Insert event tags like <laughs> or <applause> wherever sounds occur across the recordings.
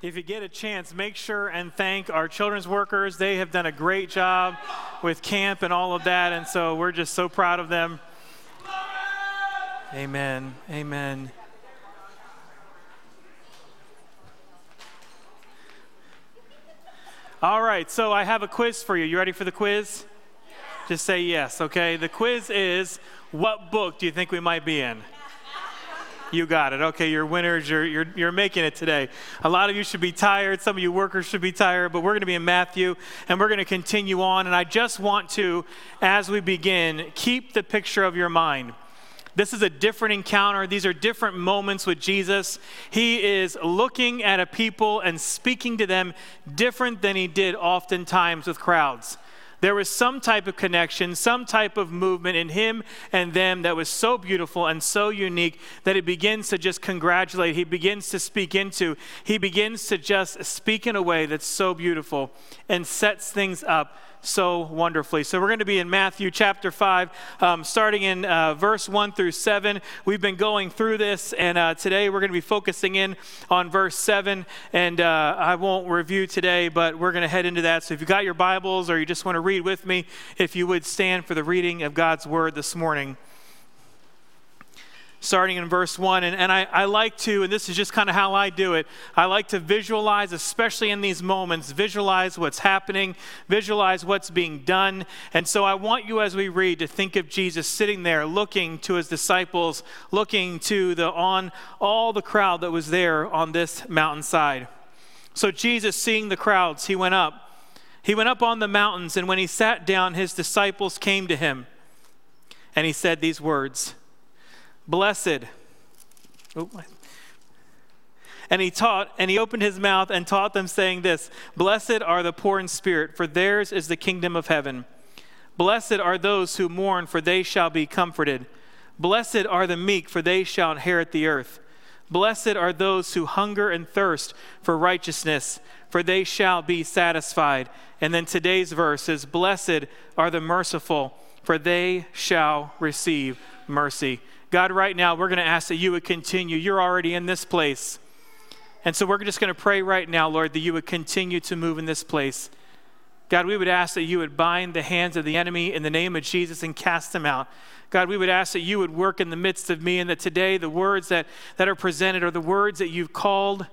if you get a chance, make sure and thank our children's workers. They have done a great job with camp and all of that, and so we're just so proud of them. Amen. Amen. All right, so I have a quiz for you. You ready for the quiz? Just say yes, okay? The quiz is what book do you think we might be in? You got it. Okay, you're winners. You're, you're, you're making it today. A lot of you should be tired. Some of you workers should be tired, but we're going to be in Matthew and we're going to continue on. And I just want to, as we begin, keep the picture of your mind. This is a different encounter. These are different moments with Jesus. He is looking at a people and speaking to them different than he did oftentimes with crowds. There was some type of connection, some type of movement in him and them that was so beautiful and so unique that he begins to just congratulate. He begins to speak into. He begins to just speak in a way that's so beautiful and sets things up so wonderfully. So, we're going to be in Matthew chapter 5, um, starting in uh, verse 1 through 7. We've been going through this, and uh, today we're going to be focusing in on verse 7. And uh, I won't review today, but we're going to head into that. So, if you got your Bibles or you just want to read with me, if you would stand for the reading of God's word this morning starting in verse 1. And, and I, I like to, and this is just kind of how I do it, I like to visualize, especially in these moments, visualize what's happening, visualize what's being done. And so I want you, as we read, to think of Jesus sitting there looking to his disciples, looking to the on all the crowd that was there on this mountainside. So Jesus, seeing the crowds, he went up. He went up on the mountains, and when he sat down, his disciples came to him. And he said these words Blessed. Oh, and he taught, and he opened his mouth and taught them, saying this Blessed are the poor in spirit, for theirs is the kingdom of heaven. Blessed are those who mourn, for they shall be comforted. Blessed are the meek, for they shall inherit the earth. Blessed are those who hunger and thirst for righteousness, for they shall be satisfied. And then today's verse is Blessed are the merciful, for they shall receive mercy. God, right now, we're going to ask that you would continue. You're already in this place. And so we're just going to pray right now, Lord, that you would continue to move in this place. God, we would ask that you would bind the hands of the enemy in the name of Jesus and cast them out. God, we would ask that you would work in the midst of me and that today the words that, that are presented are the words that you've called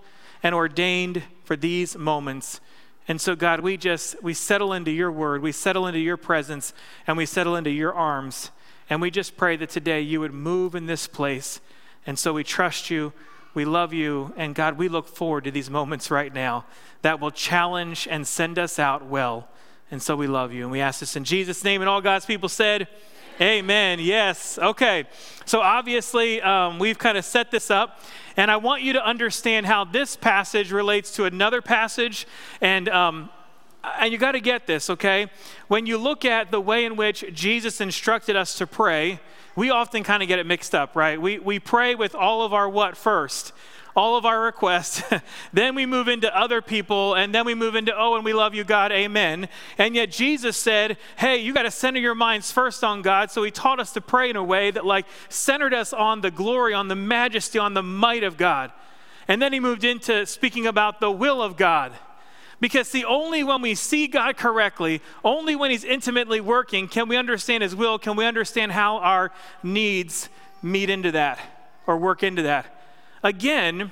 and ordained for these moments. And so, God, we just, we settle into your word, we settle into your presence, and we settle into your arms. And we just pray that today you would move in this place. And so we trust you, we love you, and God, we look forward to these moments right now that will challenge and send us out well. And so we love you. And we ask this in Jesus' name. And all God's people said, Amen. Yes. Okay. So obviously, um, we've kind of set this up, and I want you to understand how this passage relates to another passage. And um, and you got to get this, okay? When you look at the way in which Jesus instructed us to pray, we often kind of get it mixed up, right? We, we pray with all of our what first? All of our requests. <laughs> then we move into other people, and then we move into, oh, and we love you, God, amen. And yet Jesus said, hey, you got to center your minds first on God. So he taught us to pray in a way that, like, centered us on the glory, on the majesty, on the might of God. And then he moved into speaking about the will of God. Because, see, only when we see God correctly, only when He's intimately working, can we understand His will, can we understand how our needs meet into that or work into that. Again,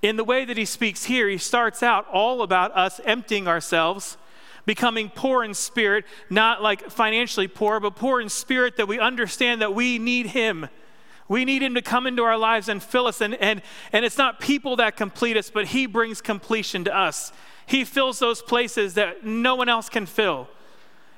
in the way that He speaks here, He starts out all about us emptying ourselves, becoming poor in spirit, not like financially poor, but poor in spirit that we understand that we need Him. We need Him to come into our lives and fill us. And, and, and it's not people that complete us, but He brings completion to us. He fills those places that no one else can fill.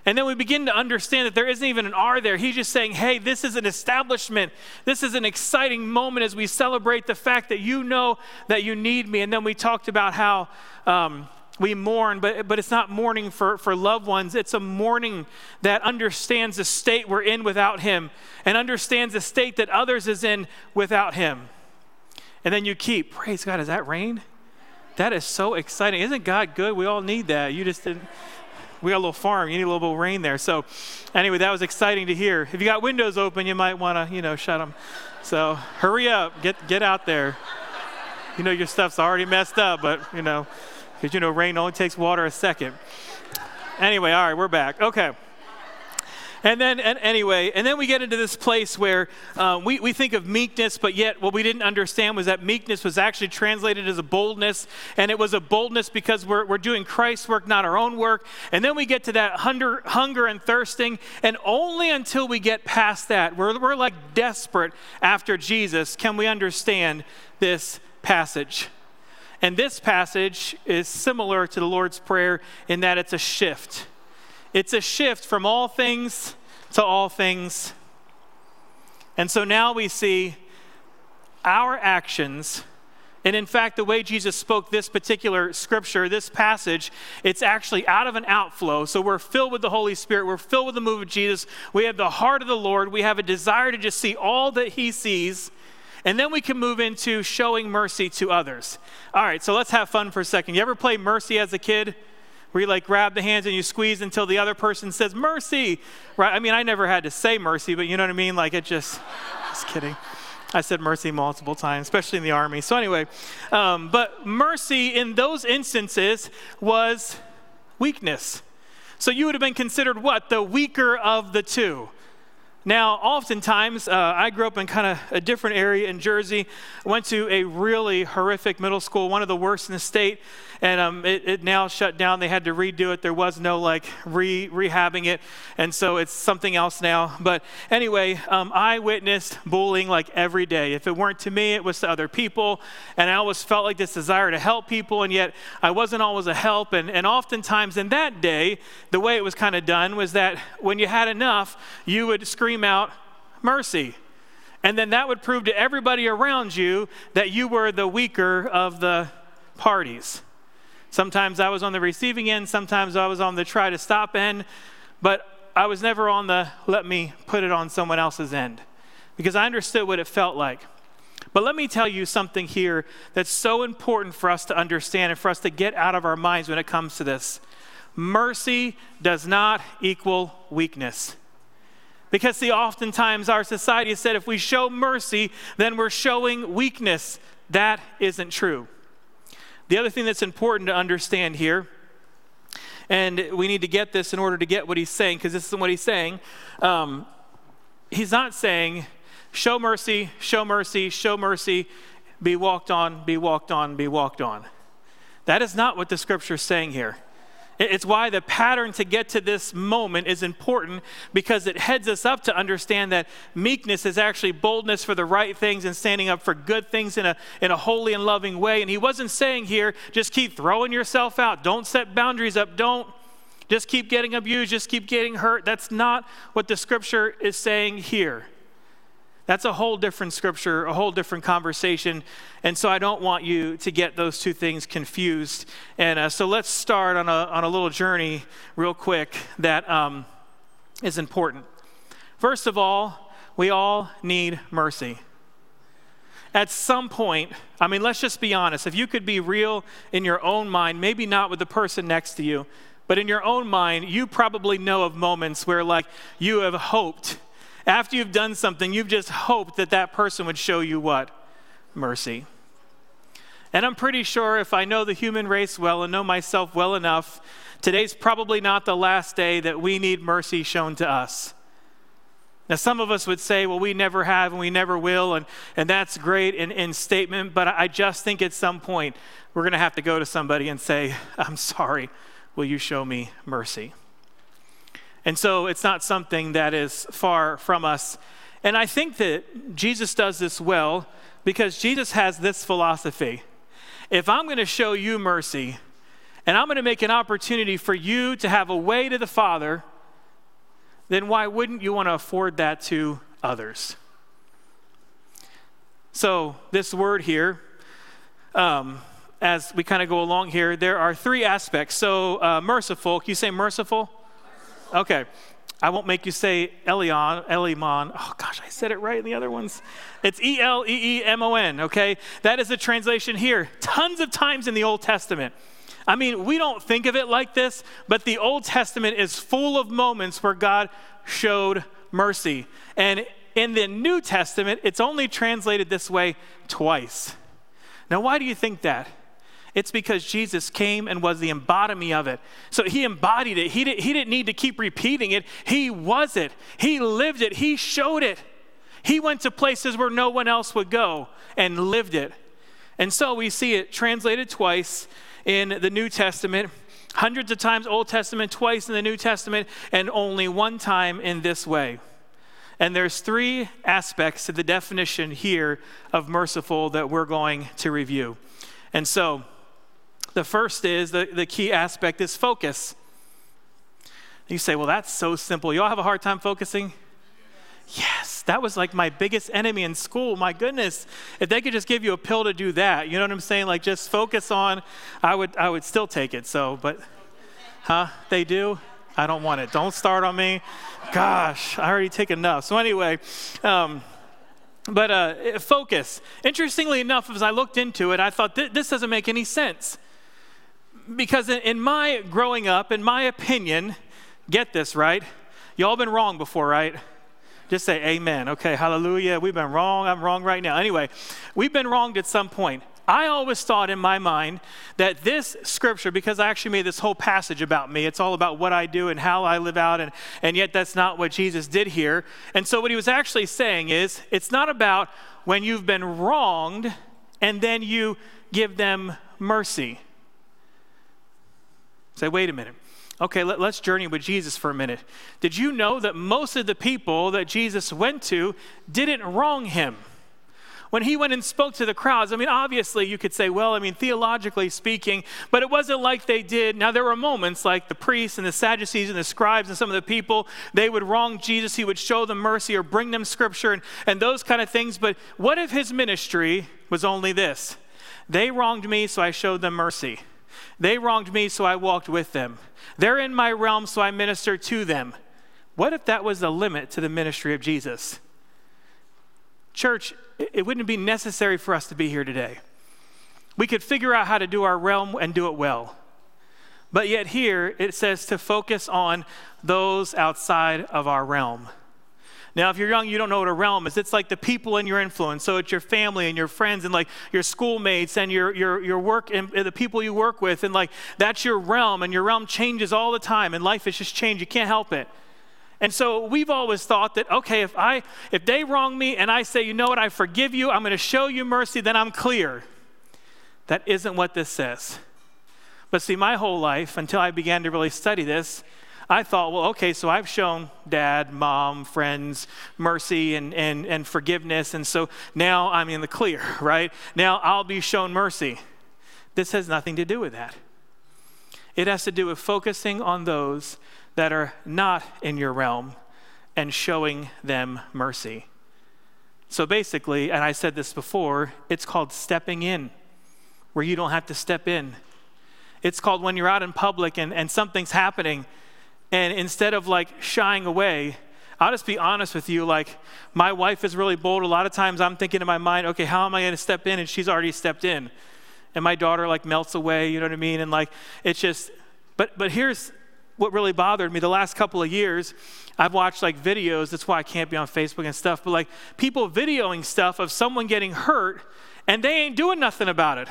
And then we begin to understand that there isn't even an R there. He's just saying, hey, this is an establishment. This is an exciting moment as we celebrate the fact that you know that you need me. And then we talked about how um, we mourn, but, but it's not mourning for, for loved ones. It's a mourning that understands the state we're in without Him and understands the state that others is in without Him. And then you keep, praise God, is that rain? That is so exciting. Isn't God good? We all need that. You just didn't. We got a little farm. You need a little bit of rain there. So, anyway, that was exciting to hear. If you got windows open, you might want to, you know, shut them. So, hurry up. Get get out there. You know your stuff's already messed up, but you know, because you know rain only takes water a second. Anyway, all right, we're back. Okay. And then, and anyway, and then we get into this place where um, we, we think of meekness, but yet what we didn't understand was that meekness was actually translated as a boldness. And it was a boldness because we're, we're doing Christ's work, not our own work. And then we get to that hunger, hunger and thirsting. And only until we get past that, we're, we're like desperate after Jesus, can we understand this passage. And this passage is similar to the Lord's Prayer in that it's a shift. It's a shift from all things to all things. And so now we see our actions. And in fact, the way Jesus spoke this particular scripture, this passage, it's actually out of an outflow. So we're filled with the Holy Spirit. We're filled with the move of Jesus. We have the heart of the Lord. We have a desire to just see all that He sees. And then we can move into showing mercy to others. All right, so let's have fun for a second. You ever play mercy as a kid? Where you like grab the hands and you squeeze until the other person says mercy right? I mean i never had to say mercy but you know what i mean? Like it just just kidding. I said mercy multiple times especially in the army. So anyway um, but mercy in those instances was weakness. So you would have been considered what the weaker of the two now, oftentimes, uh, I grew up in kind of a different area in Jersey. I went to a really horrific middle school, one of the worst in the state and um, it, it, now shut down. They had to redo it. There was no like re, rehabbing it, and so it's something else now. But anyway, um, I witnessed bullying like every day. If it weren't to me, it was to other people, and I always felt like this desire to help people, and yet I wasn't always a help. And, and oftentimes in that day, the way it was kind of done was that when you had enough, you would scream out, mercy. And then that would prove to everybody around you that you were the weaker of the parties. Sometimes I was on the receiving end, sometimes I was on the try to stop end, but I was never on the let me put it on someone else's end because I understood what it felt like. But let me tell you something here that's so important for us to understand and for us to get out of our minds when it comes to this. Mercy does not equal weakness. Because, see, oftentimes our society has said if we show mercy, then we're showing weakness. That isn't true. The other thing that's important to understand here, and we need to get this in order to get what he's saying, because this isn't what he's saying. Um, he's not saying, show mercy, show mercy, show mercy, be walked on, be walked on, be walked on. That is not what the scripture is saying here. It's why the pattern to get to this moment is important because it heads us up to understand that meekness is actually boldness for the right things and standing up for good things in a, in a holy and loving way. And he wasn't saying here, just keep throwing yourself out. Don't set boundaries up. Don't just keep getting abused. Just keep getting hurt. That's not what the scripture is saying here. That's a whole different scripture, a whole different conversation. And so I don't want you to get those two things confused. And uh, so let's start on a, on a little journey, real quick, that um, is important. First of all, we all need mercy. At some point, I mean, let's just be honest. If you could be real in your own mind, maybe not with the person next to you, but in your own mind, you probably know of moments where, like, you have hoped after you've done something, you've just hoped that that person would show you what? Mercy. And I'm pretty sure if I know the human race well and know myself well enough, today's probably not the last day that we need mercy shown to us. Now, some of us would say, well, we never have and we never will, and, and that's great in, in statement, but I just think at some point we're going to have to go to somebody and say, I'm sorry, will you show me mercy? And so it's not something that is far from us. And I think that Jesus does this well because Jesus has this philosophy. If I'm going to show you mercy and I'm going to make an opportunity for you to have a way to the Father, then why wouldn't you want to afford that to others? So, this word here, um, as we kind of go along here, there are three aspects. So, uh, merciful, can you say merciful? Okay. I won't make you say Elion, Elimon. Oh gosh, I said it right in the other ones. It's E L E E M O N, okay? That is the translation here. Tons of times in the Old Testament. I mean, we don't think of it like this, but the Old Testament is full of moments where God showed mercy. And in the New Testament, it's only translated this way twice. Now, why do you think that? It's because Jesus came and was the embodiment of it. So he embodied it. He, did, he didn't need to keep repeating it. He was it. He lived it. He showed it. He went to places where no one else would go and lived it. And so we see it translated twice in the New Testament, hundreds of times Old Testament, twice in the New Testament, and only one time in this way. And there's three aspects to the definition here of merciful that we're going to review. And so the first is the, the key aspect is focus. You say, well, that's so simple. You all have a hard time focusing? Yes, that was like my biggest enemy in school. My goodness, if they could just give you a pill to do that, you know what I'm saying? Like just focus on, I would, I would still take it. So, but, huh? They do? I don't want it. Don't start on me. Gosh, I already take enough. So anyway, um, but uh, focus. Interestingly enough, as I looked into it, I thought this doesn't make any sense because in, in my growing up, in my opinion, get this right. Y'all been wrong before, right? Just say amen. Okay, hallelujah. We've been wrong. I'm wrong right now. Anyway, we've been wronged at some point. I always thought in my mind that this scripture, because I actually made this whole passage about me, it's all about what I do and how I live out, and, and yet that's not what Jesus did here. And so what he was actually saying is it's not about when you've been wronged and then you give them mercy. Say, wait a minute. Okay, let, us journey with Jesus for a minute. Did you know that most of the people that Jesus went to didn't wrong him? When he went and spoke to the crowds, I mean, obviously you could say, well, I mean, theologically speaking, but it wasn't like they did. Now, there were moments like the priests and the Sadducees and the scribes and some of the people, they would wrong Jesus. He would show them mercy or bring them scripture and, and those kind of things. But what if his ministry was only this? They wronged me, so I showed them mercy. They wronged me, so I walked with them. They're in my realm, so I minister to them. What if that was the limit to the ministry of Jesus? Church, it wouldn't be necessary for us to be here today. We could figure out how to do our realm and do it well. But yet, here it says to focus on those outside of our realm. Now, if you're young, you don't know what a realm is. It's like the people in your influence. So it's your family and your friends and like your schoolmates and your, your, your work and the people you work with. And like that's your realm. And your realm changes all the time. And life is just changed. You can't help it. And so we've always thought that, okay, if, I, if they wrong me and I say, you know what, I forgive you, I'm going to show you mercy, then I'm clear. That isn't what this says. But see, my whole life, until I began to really study this, I thought, well, okay, so I've shown dad, mom, friends mercy and, and, and forgiveness, and so now I'm in the clear, <laughs> right? Now I'll be shown mercy. This has nothing to do with that. It has to do with focusing on those that are not in your realm and showing them mercy. So basically, and I said this before, it's called stepping in, where you don't have to step in. It's called when you're out in public and, and something's happening and instead of like shying away, I'll just be honest with you. Like, my wife is really bold. A lot of times I'm thinking in my mind, okay, how am I going to step in? And she's already stepped in. And my daughter like melts away, you know what I mean? And like, it's just, but, but here's what really bothered me the last couple of years. I've watched like videos, that's why I can't be on Facebook and stuff, but like people videoing stuff of someone getting hurt and they ain't doing nothing about it.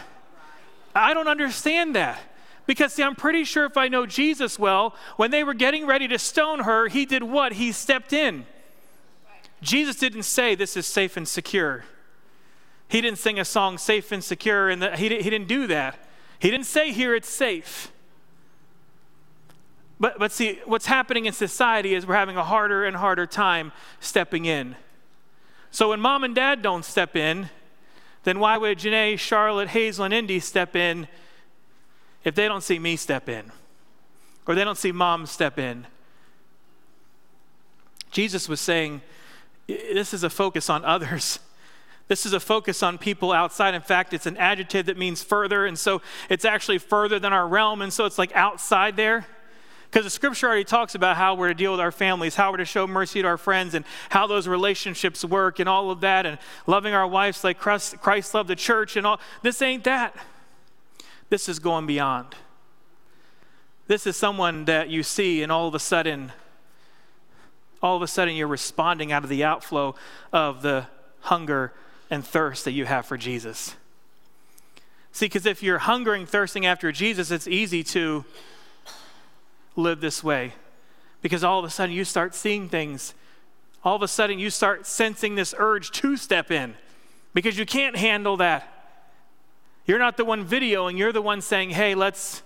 I don't understand that. Because, see, I'm pretty sure if I know Jesus well, when they were getting ready to stone her, he did what? He stepped in. Jesus didn't say, This is safe and secure. He didn't sing a song, Safe and Secure, and he, he didn't do that. He didn't say, Here it's safe. But, but see, what's happening in society is we're having a harder and harder time stepping in. So when mom and dad don't step in, then why would Janae, Charlotte, Hazel, and Indy step in if they don't see me step in or they don't see mom step in. Jesus was saying, this is a focus on others. <laughs> This is a focus on people outside. In fact, it's an adjective that means further, and so it's actually further than our realm, and so it's like outside there. Because the scripture already talks about how we're to deal with our families, how we're to show mercy to our friends, and how those relationships work, and all of that, and loving our wives like Christ, loved the church, and all. This ain't that. This is going beyond. This is someone that you see, and all of a sudden, all of a sudden, you're responding out of the outflow of the hunger and thirst that you have for Jesus. See, because if you're hungering, thirsting after Jesus, it's easy to live this way. Because all of a sudden you start seeing things. All of a sudden you start sensing this urge to step in because you can't handle that. You're not the one videoing, you're the one saying, hey, let's,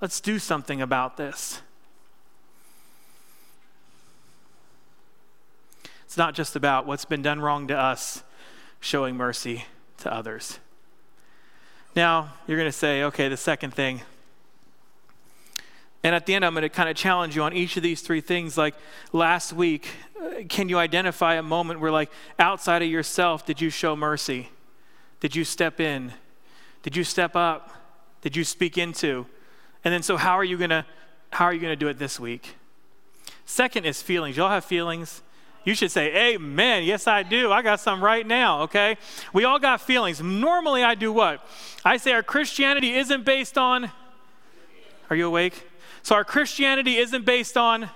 let's do something about this. It's not just about what's been done wrong to us, showing mercy to others. Now, you're going to say, okay, the second thing. And at the end, I'm going to kind of challenge you on each of these three things. Like last week, uh, can you identify a moment where, like, outside of yourself, did you show mercy? Did you step in? Did you step up? Did you speak into? And then, so how are you going to how are you going to do it this week? Second is feelings. Y'all have feelings? You should say, Amen. Yes, I do. I got some right now, okay? We all got feelings. Normally, I do what? I say our Christianity isn't based on. Are you awake? So, our Christianity isn't based on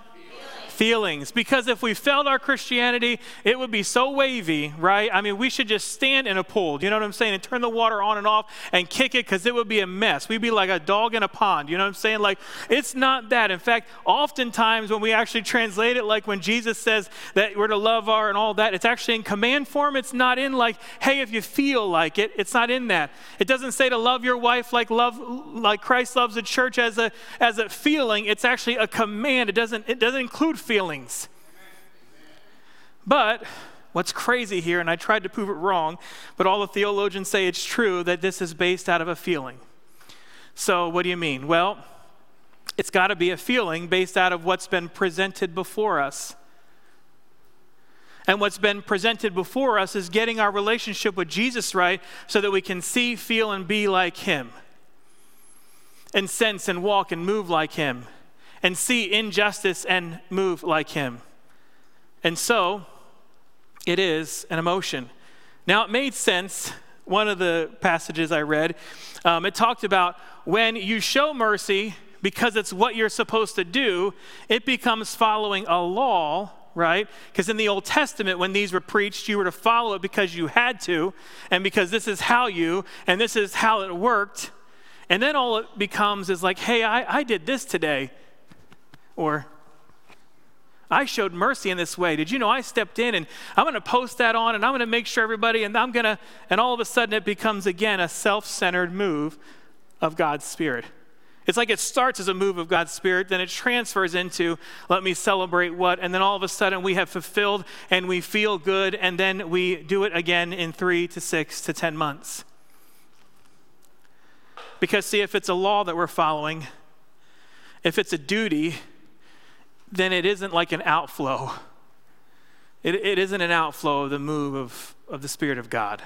feelings. Because if we felt our Christianity, it would be so wavy, right? I mean, we should just stand in a pool, you know what I'm saying? And turn the water on and off and kick it because it would be a mess. We'd be like a dog in a pond, you know what I'm saying? Like, it's not that. In fact, oftentimes when we actually translate it, like when Jesus says that we're to love our and all that, it's actually in command form. It's not in like, hey, if you feel like it, it's not in that. It doesn't say to love your wife like love like Christ loves the church as a as a feeling. It's actually a command. It doesn't it doesn't include feelings. But what's crazy here, and I tried to prove it wrong, but all the theologians say it's true that this is based out of a feeling. So, what do you mean? Well, it's got to be a feeling based out of what's been presented before us. And what's been presented before us is getting our relationship with Jesus right so that we can see, feel, and be like Him, and sense and walk and move like Him and see injustice and move like him. And so it is an emotion. Now, it made sense. One of the passages I read, um, it talked about when you show mercy because it's what you're supposed to do, it becomes following a law right? Because in the Old Testament, when these were preached, you were to follow it because you had to, and because this is how you, and this is how it worked. And then all it becomes is like, hey, I, I did this today. Or, I showed mercy in this way. Did you know I stepped in and I'm going to post that on and I'm going to make sure everybody, and I'm going to, and all of a sudden it becomes again a self centered move of God's Spirit. It's like it starts as a move of God's Spirit, then it transfers into, let me celebrate what, and then all of a sudden we have fulfilled and we feel good, and then we do it again in three to six to 10 months. Because, see, if it's a law that we're following, if it's a duty, then it isn't like an outflow. It, it isn't an outflow of the move of, of the Spirit of God.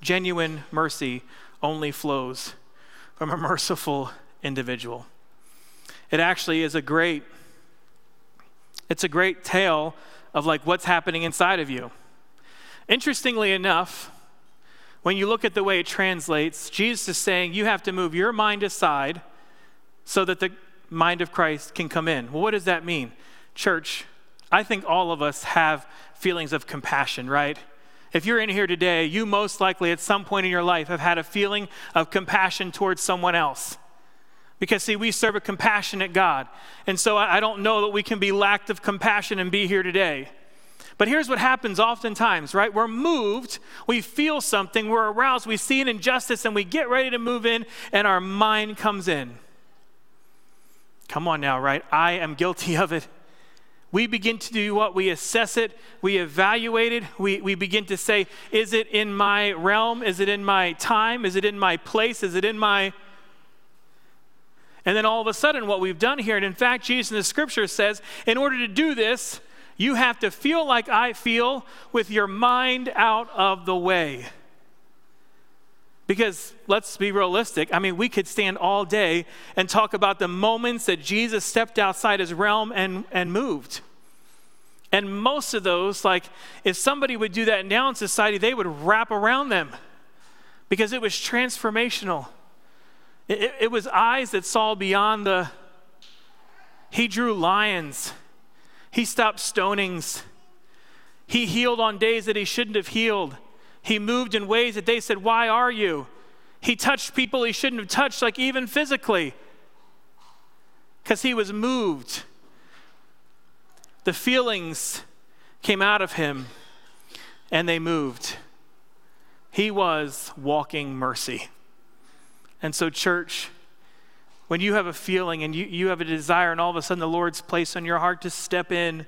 Genuine mercy only flows from a merciful individual. It actually is a great, it's a great tale of like what's happening inside of you. Interestingly enough, when you look at the way it translates, Jesus is saying you have to move your mind aside so that the mind of Christ can come in. Well, what does that mean? Church, I think all of us have feelings of compassion, right? If you're in here today, you most likely at some point in your life have had a feeling of compassion towards someone else. Because, see, we serve a compassionate God. And so I don't know that we can be lacked of compassion and be here today. But here's what happens oftentimes, right? We're moved, we feel something, we're aroused, we see an injustice, and we get ready to move in, and our mind comes in. Come on now, right? I am guilty of it. We begin to do what? We assess it, we evaluate it, we, we begin to say, is it in my realm? Is it in my time? Is it in my place? Is it in my. And then all of a sudden, what we've done here, and in fact, Jesus in the scripture says, in order to do this, you have to feel like I feel with your mind out of the way. Because let's be realistic. I mean, we could stand all day and talk about the moments that Jesus stepped outside his realm and, and moved. And most of those, like, if somebody would do that now in society, they would wrap around them because it was transformational. It, it, it was eyes that saw beyond the. He drew lions, he stopped stonings, he healed on days that he shouldn't have healed. He moved in ways that they said, Why are you? He touched people he shouldn't have touched, like even physically, because he was moved. The feelings came out of him and they moved. He was walking mercy. And so, church, when you have a feeling and you, you have a desire, and all of a sudden the Lord's placed on your heart to step in,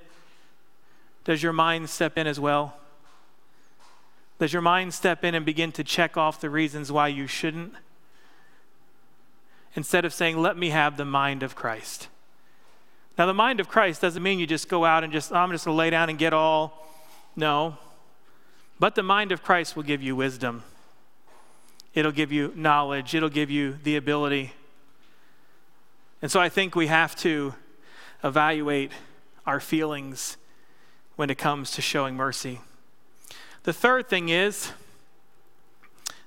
does your mind step in as well? Does your mind step in and begin to check off the reasons why you shouldn't? Instead of saying, let me have the mind of Christ. Now, the mind of Christ doesn't mean you just go out and just, oh, I'm just going to lay down and get all. No. But the mind of Christ will give you wisdom, it'll give you knowledge, it'll give you the ability. And so I think we have to evaluate our feelings when it comes to showing mercy. The third thing is,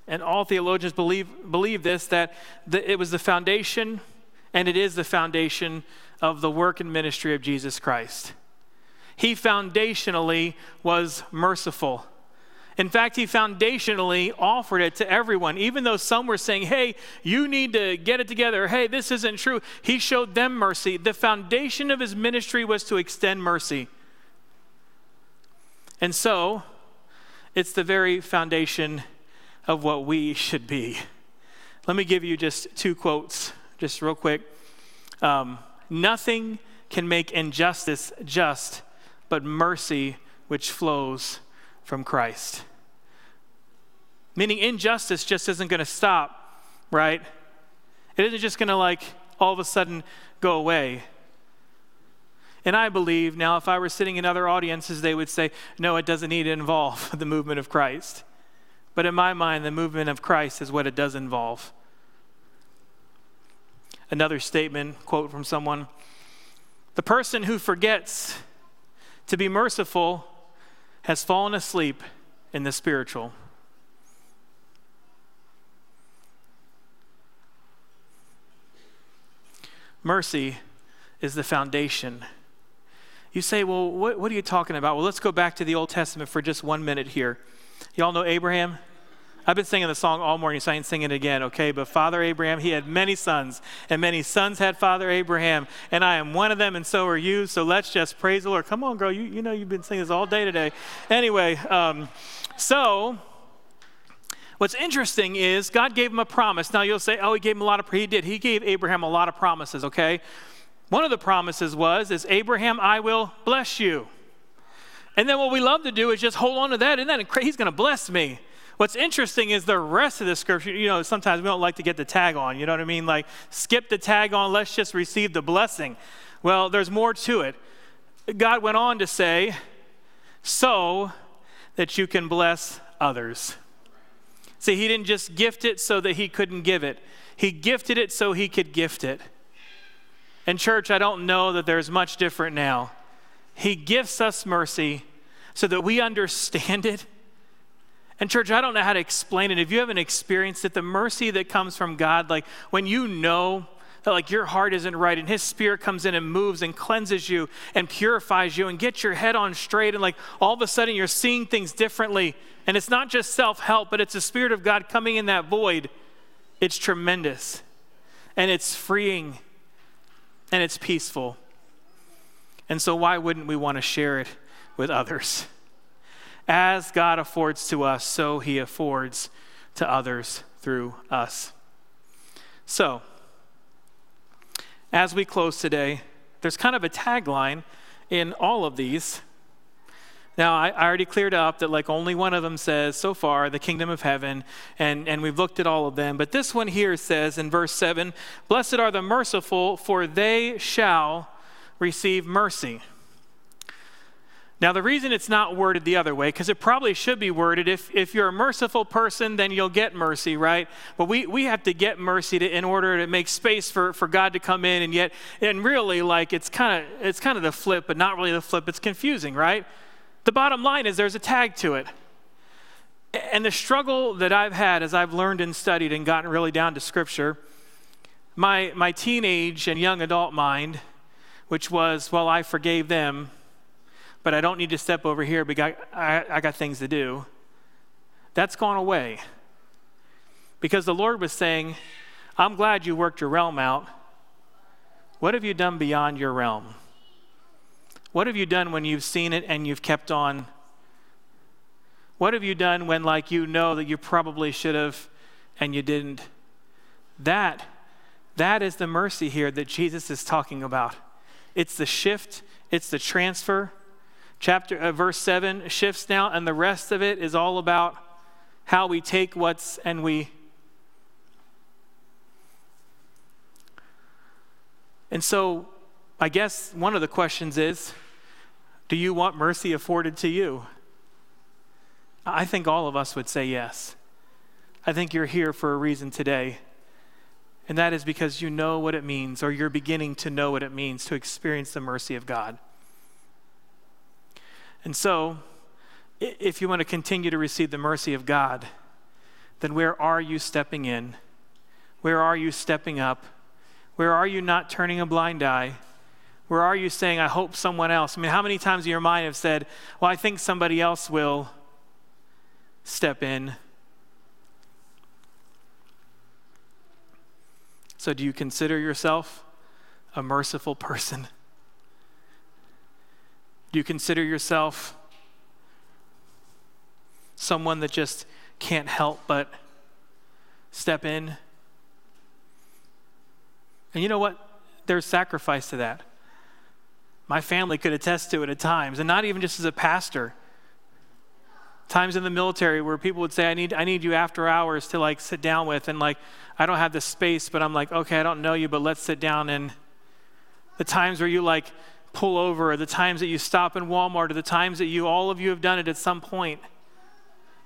and all theologians believe, believe this, that the, it was the foundation, and it is the foundation of the work and ministry of Jesus Christ. He foundationally was merciful. In fact, he foundationally offered it to everyone, even though some were saying, hey, you need to get it together. Hey, this isn't true. He showed them mercy. The foundation of his ministry was to extend mercy. And so, it's the very foundation of what we should be. Let me give you just two quotes, just real quick. Um, Nothing can make injustice just, but mercy which flows from Christ. Meaning, injustice just isn't going to stop, right? It isn't just going to, like, all of a sudden go away. And I believe now, if I were sitting in other audiences, they would say, no, it doesn't need to involve <laughs> the movement of Christ. But in my mind, the movement of Christ is what it does involve. Another statement, quote from someone The person who forgets to be merciful has fallen asleep in the spiritual. Mercy is the foundation you say, well, what, what are you talking about? Well, let's go back to the Old Testament for just one minute here. Y'all know Abraham? I've been singing the song all morning, so I ain't singing it again, okay? But Father Abraham, he had many sons, and many sons had Father Abraham, and I am one of them, and so are you. So let's just praise the Lord. Come on, girl, you, you know you've been singing this all day today. Anyway, um, so what's interesting is God gave him a promise. Now you'll say, oh, he gave him a lot of, he did. He gave Abraham a lot of promises, okay? One of the promises was, is Abraham, I will bless you. And then what we love to do is just hold on to that, and then he's going to bless me. What's interesting is the rest of the scripture, you know, sometimes we don't like to get the tag on, you know what I mean? Like, skip the tag on, let's just receive the blessing. Well, there's more to it. God went on to say, so that you can bless others. See, he didn't just gift it so that he couldn't give it, he gifted it so he could gift it. And, church, I don't know that there's much different now. He gifts us mercy so that we understand it. And, church, I don't know how to explain it. If you haven't experienced it, the mercy that comes from God, like when you know that like your heart isn't right and his spirit comes in and moves and cleanses you and purifies you and gets your head on straight and like all of a sudden you're seeing things differently and it's not just self-help but it's the spirit of god coming in that void it's tremendous and it's freeing and it's peaceful. And so, why wouldn't we want to share it with others? As God affords to us, so He affords to others through us. So, as we close today, there's kind of a tagline in all of these now, I, I, already cleared up that like only one of them says so far the kingdom of heaven, and, and we've looked at all of them. But this one here says in verse 7 Blessed are the merciful, for they shall receive mercy. Now, the reason it's not worded the other way, because it probably should be worded if, if you're a merciful person, then you'll get mercy, right? But we, we have to get mercy to, in order to make space for, for God to come in. And yet, and really, like, it's kind of it's kind of the flip, but not really the flip. It's confusing, right? The bottom line is there's a tag to it. And the struggle that I've had as I've learned and studied and gotten really down to Scripture, my, my teenage and young adult mind, which was, well, I forgave them, but I don't need to step over here because I, I, I got things to do. that's gone away. Because the Lord was saying, I'm glad you worked your realm out. What have you done beyond your realm? What have you done when you've seen it and you've kept on? What have you done when, like, you know that you probably should have and you didn't? That, that is the mercy here that Jesus is talking about. It's the shift, it's the transfer. Chapter uh, verse 7 shifts now and the rest of it is all about how we take what's and we And so I guess one of the questions is do you want mercy afforded to you? I think all of us would say yes. I think you're here for a reason today. And that is because you know what it means, or you're beginning to know what it means to experience the mercy of God. And so, if you want to continue to receive the mercy of God, then where are you stepping in? Where are you stepping up? Where are you not turning a blind eye? Where are you saying, I hope someone else? I mean, how many times in your mind have said, Well, I think somebody else will step in? So, do you consider yourself a merciful person? Do you consider yourself someone that just can't help but step in? And you know what? There's sacrifice to that. My family could attest to it at times, and not even just as a pastor. Times in the military where people would say, I need, I need you after hours to like sit down with, and like, I don't have the space, but I'm like, okay, I don't know you, but let's sit down. And the times where you like pull over, or the times that you stop in Walmart, or the times that you, all of you have done it at some point.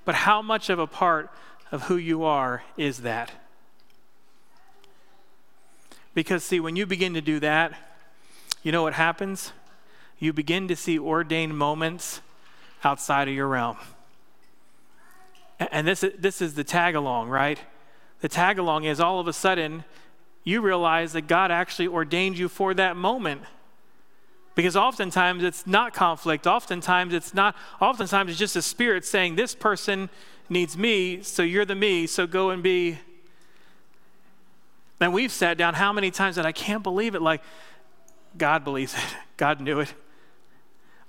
But how much of a part of who you are is that? Because, see, when you begin to do that, you know what happens? You begin to see ordained moments outside of your realm. And this, this is the tag along, right? The tag along is all of a sudden you realize that God actually ordained you for that moment. Because oftentimes it's not conflict. Oftentimes it's not, oftentimes it's just a spirit saying, This person needs me, so you're the me, so go and be. And we've sat down how many times that I can't believe it. Like, God believes it. <laughs> God knew it.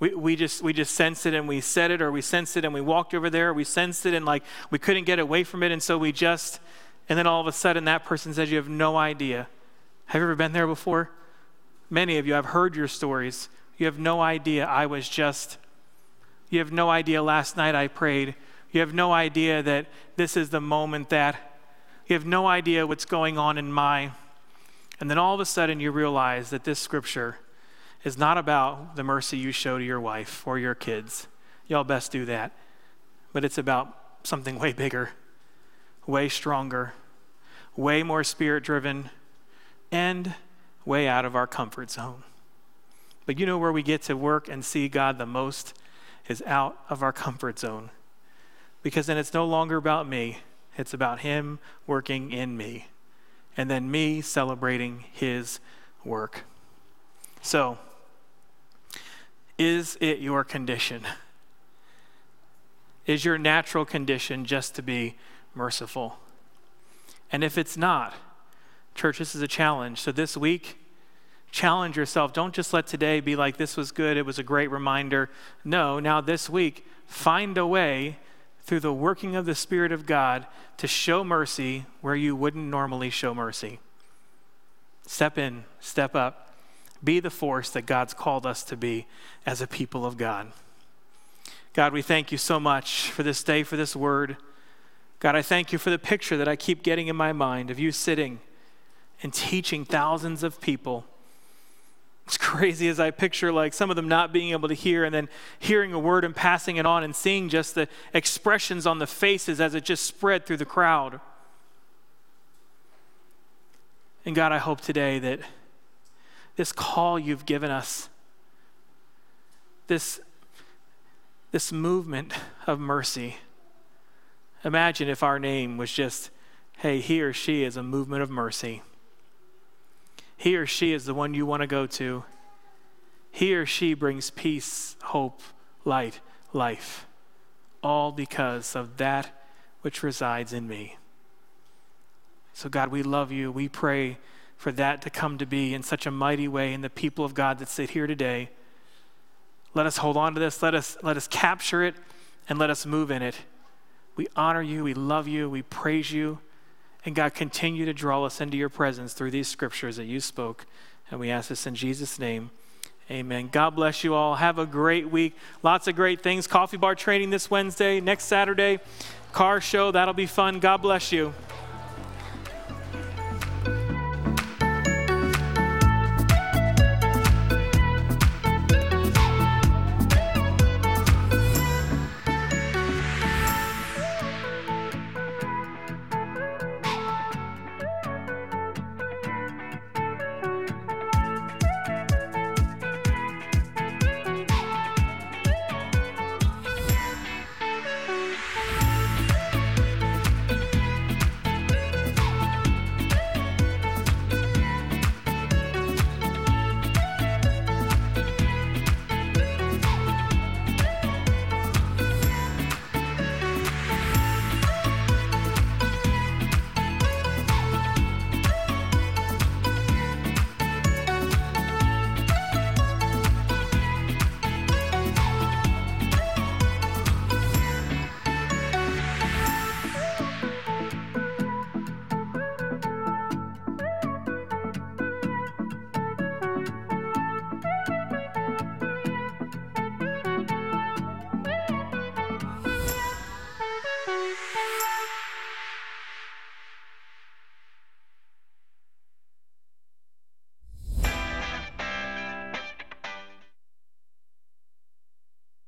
We, we, just, we just sensed it and we said it, or we sensed it and we walked over there, we sensed it and like we couldn't get away from it, and so we just, and then all of a sudden that person says, You have no idea. Have you ever been there before? Many of you, I've heard your stories. You have no idea. I was just, you have no idea last night I prayed. You have no idea that this is the moment that, you have no idea what's going on in my and then all of a sudden you realize that this scripture is not about the mercy you show to your wife or your kids. Y'all best do that. But it's about something way bigger, way stronger, way more spirit driven, and way out of our comfort zone. But you know where we get to work and see God the most is out of our comfort zone. Because then it's no longer about me, it's about Him working in me and then me celebrating his work. So, is it your condition? Is your natural condition just to be merciful? And if it's not, church, this is a challenge. So this week, challenge yourself. Don't just let today be like, this was good, it was a great reminder. No, now this week, find a way through the working of the Spirit of God to show mercy where you wouldn't normally show mercy. Step in, step up, be the force that God's called us to be as a people of God. God, we thank you so much for this day, for this word. God, I thank you for the picture that I keep getting in my mind of you sitting and teaching thousands of people it's crazy as I picture like some of them not being able to hear and then hearing a word and passing it on and seeing just the expressions on the faces as it just spread through the crowd. And God, I hope today that this call you've given us, this, this movement of mercy, imagine if our name was just, hey, he or she is a movement of mercy he or she is the one you want to go to. He or she brings peace, hope, light, life, all because of that which resides in me. So, God, we love you. We pray for that to come to be in such a mighty way in the people of God that sit here today. Let us hold on to this. Let us, let us capture it and let us move in it. We honor you. We love you. We praise you. And God, continue to draw us into your presence through these scriptures that you spoke. And we ask this in Jesus' name. Amen. God bless you all. Have a great week. Lots of great things. Coffee bar training this Wednesday, next Saturday, car show. That'll be fun. God bless you.